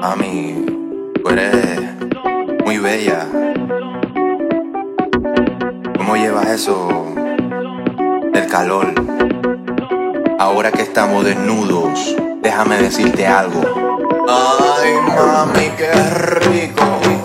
Mami, tú eres muy bella. ¿Cómo llevas eso del calor? Ahora que estamos desnudos, déjame decirte algo. Ay, mami, qué rico.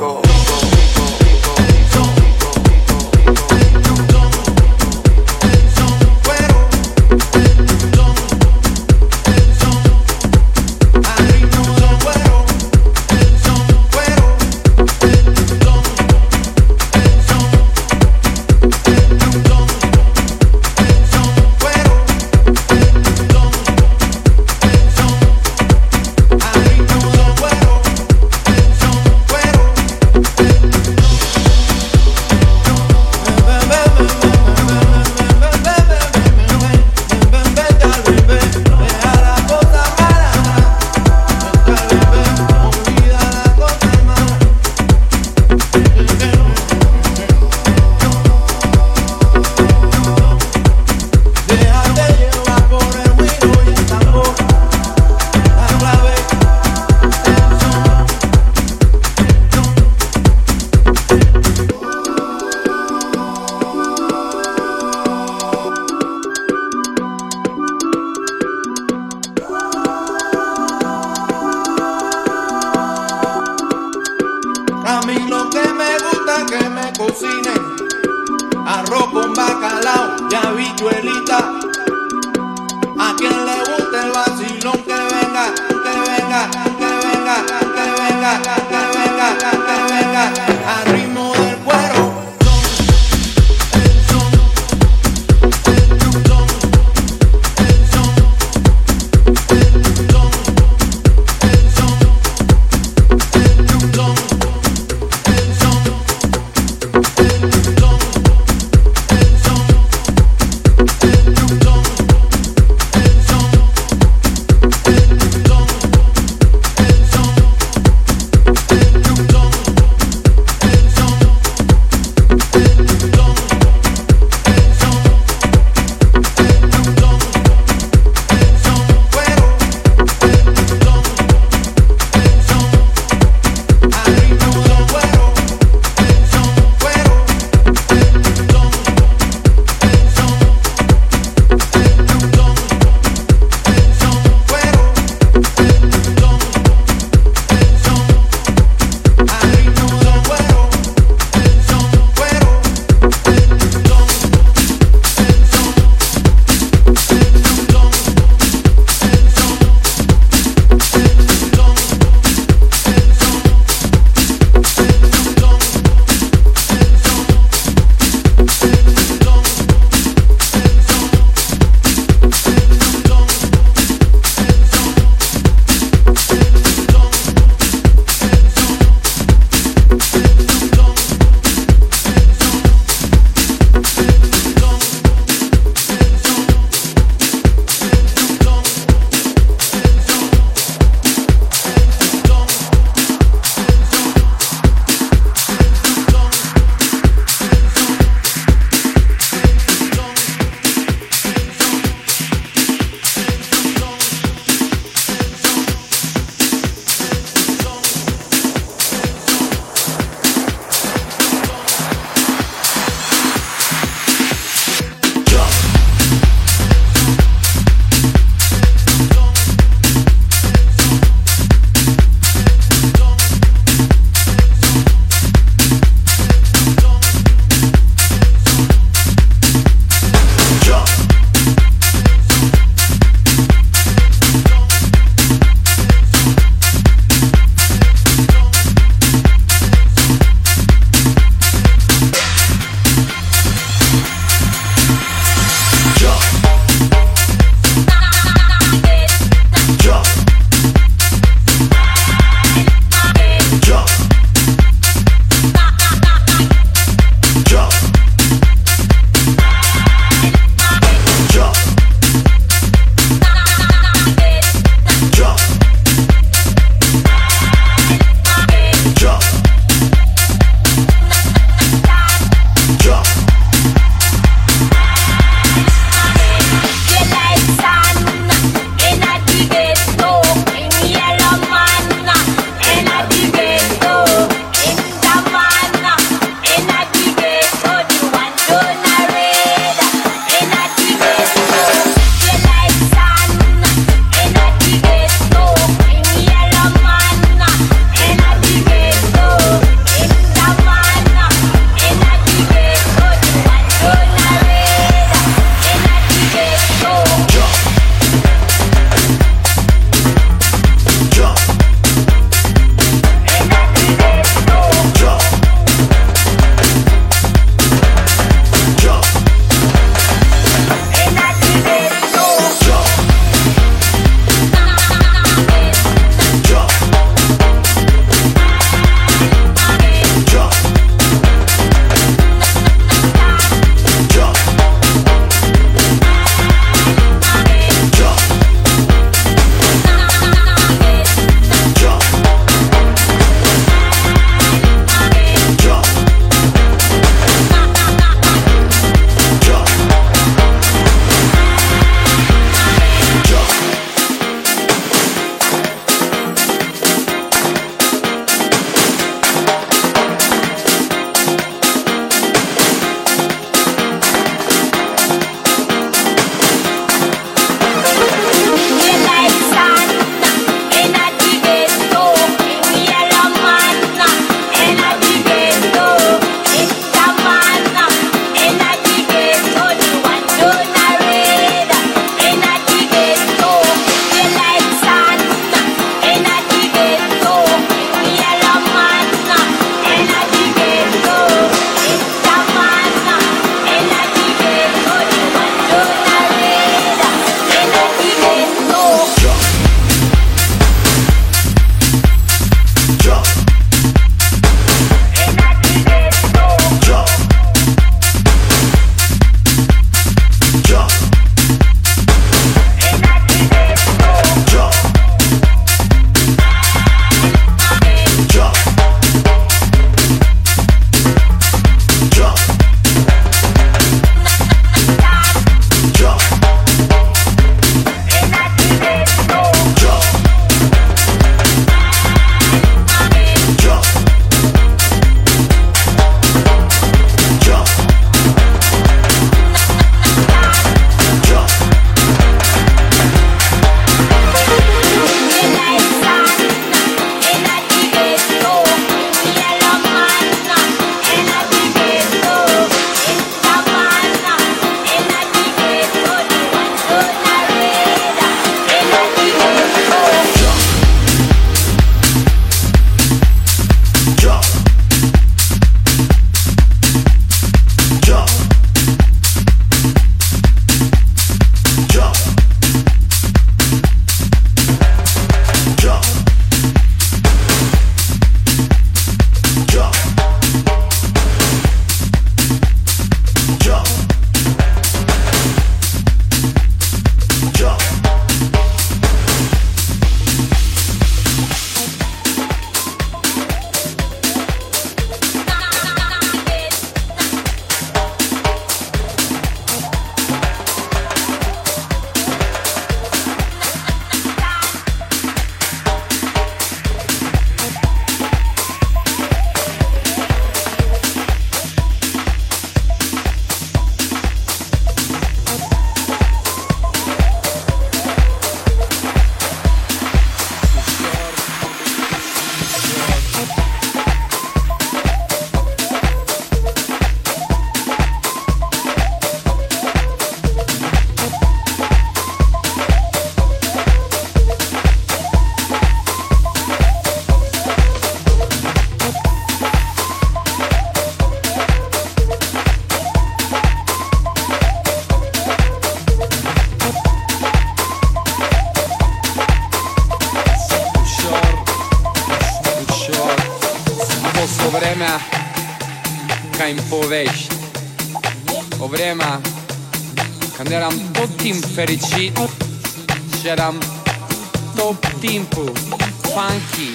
funky.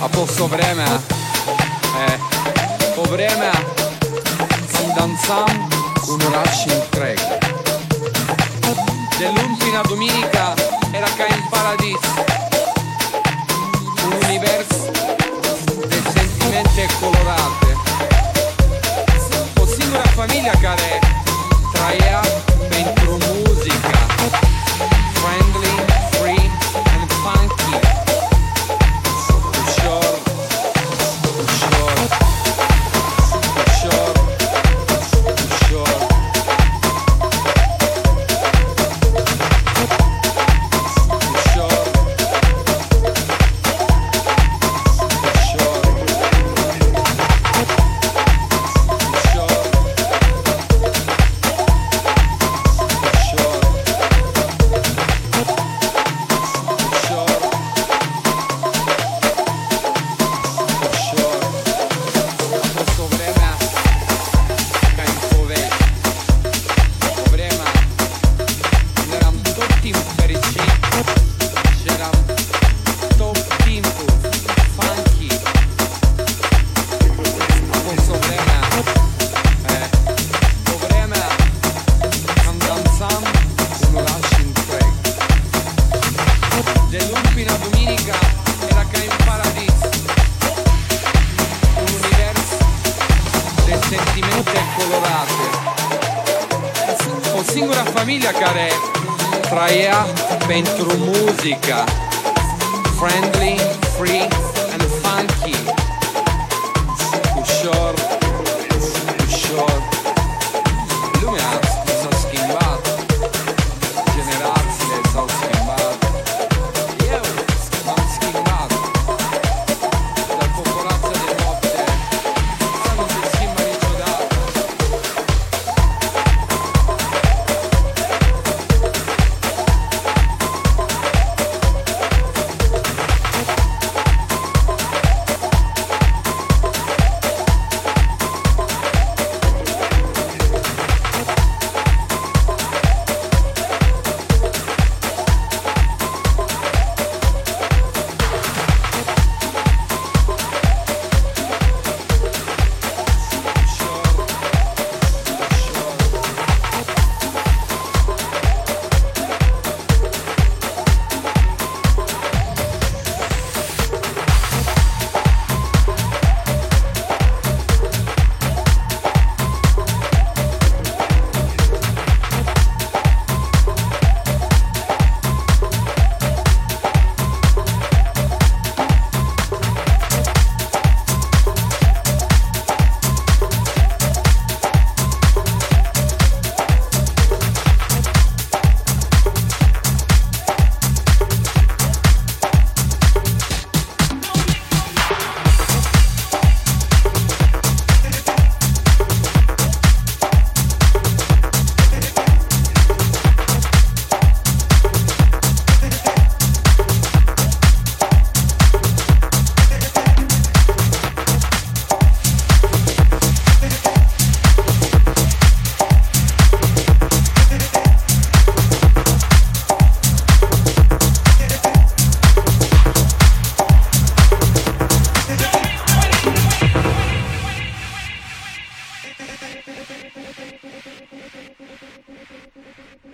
A posto vreme. E eh, po vreme si dansam un orasci in tre Dell'ultima domenica era che in paradiso. Un universo di sentimenti colorate. Così una famiglia che è tra care traia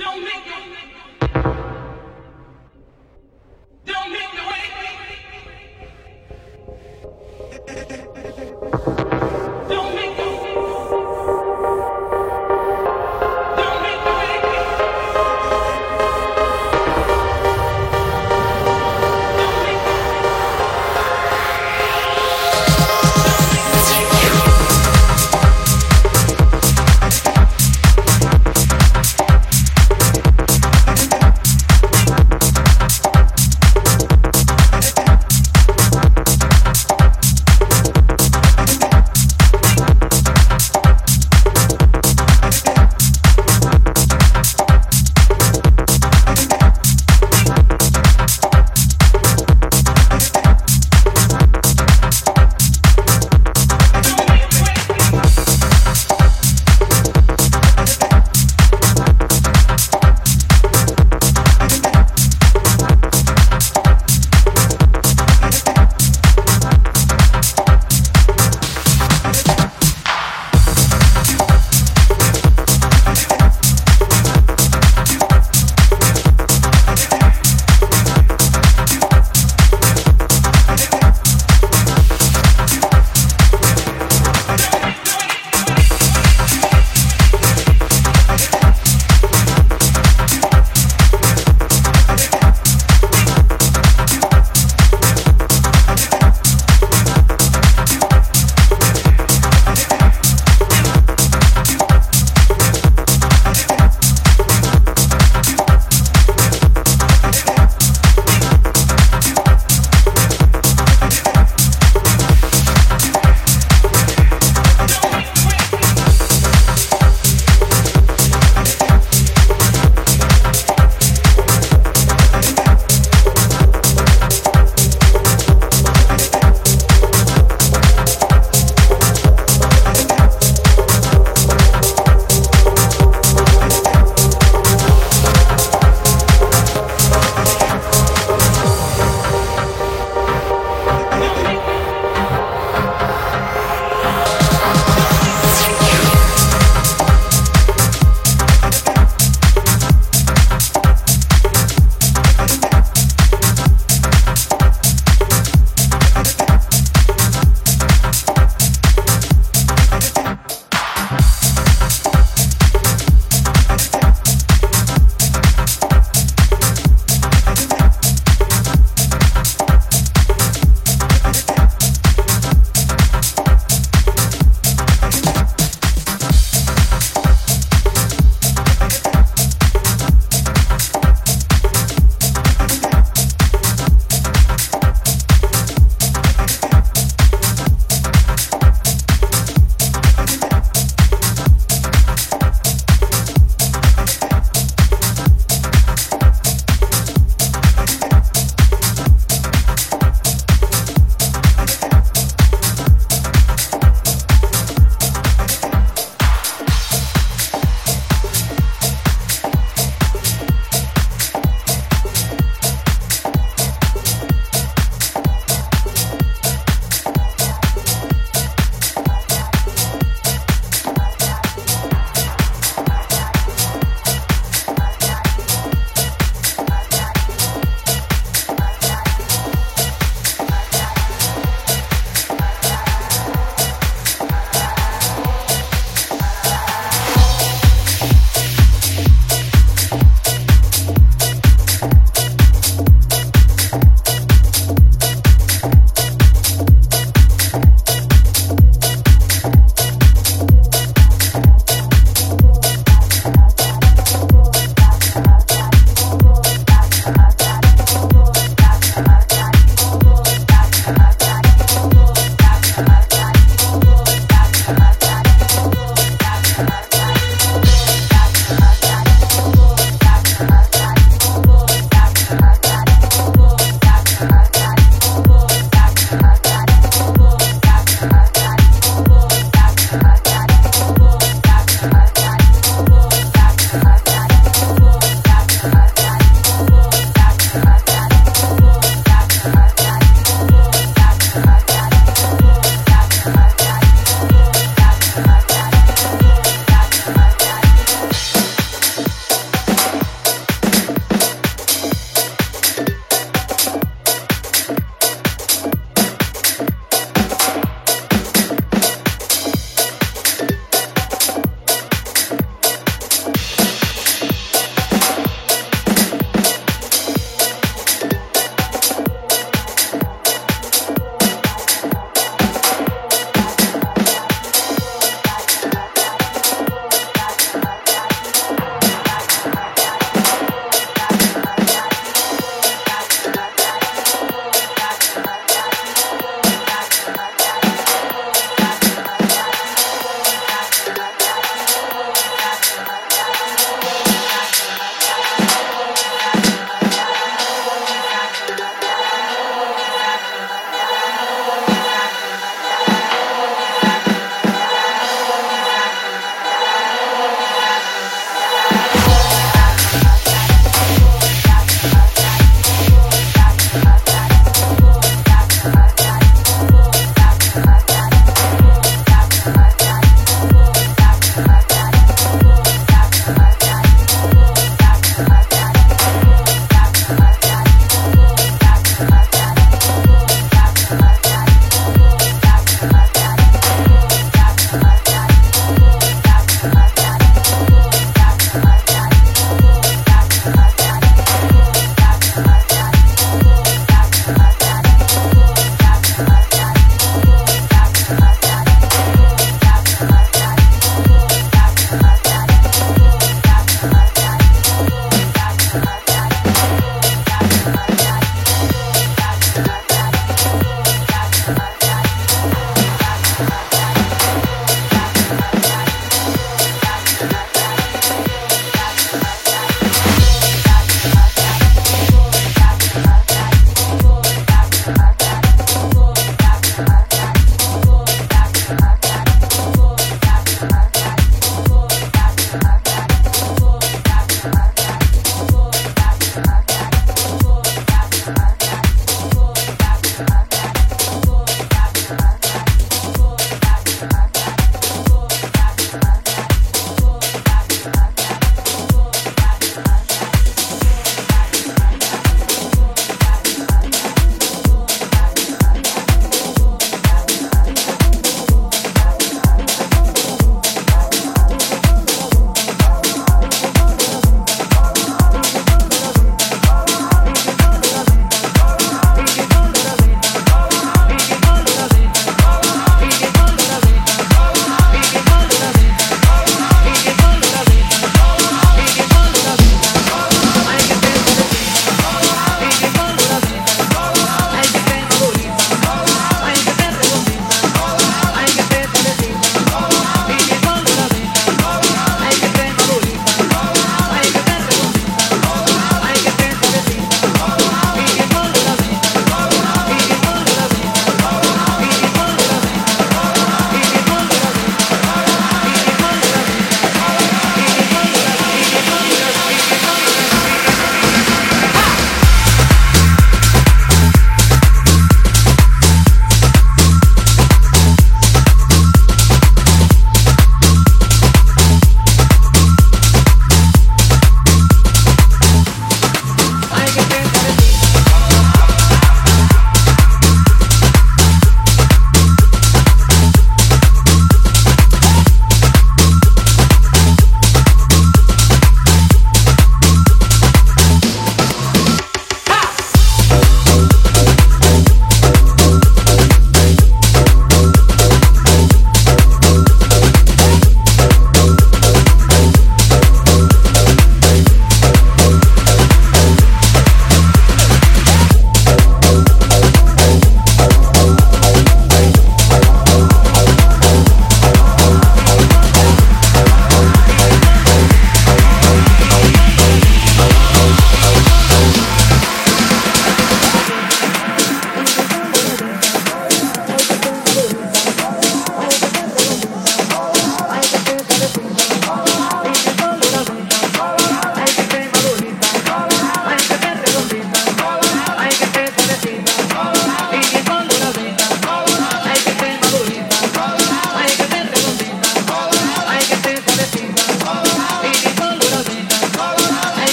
Don't make it.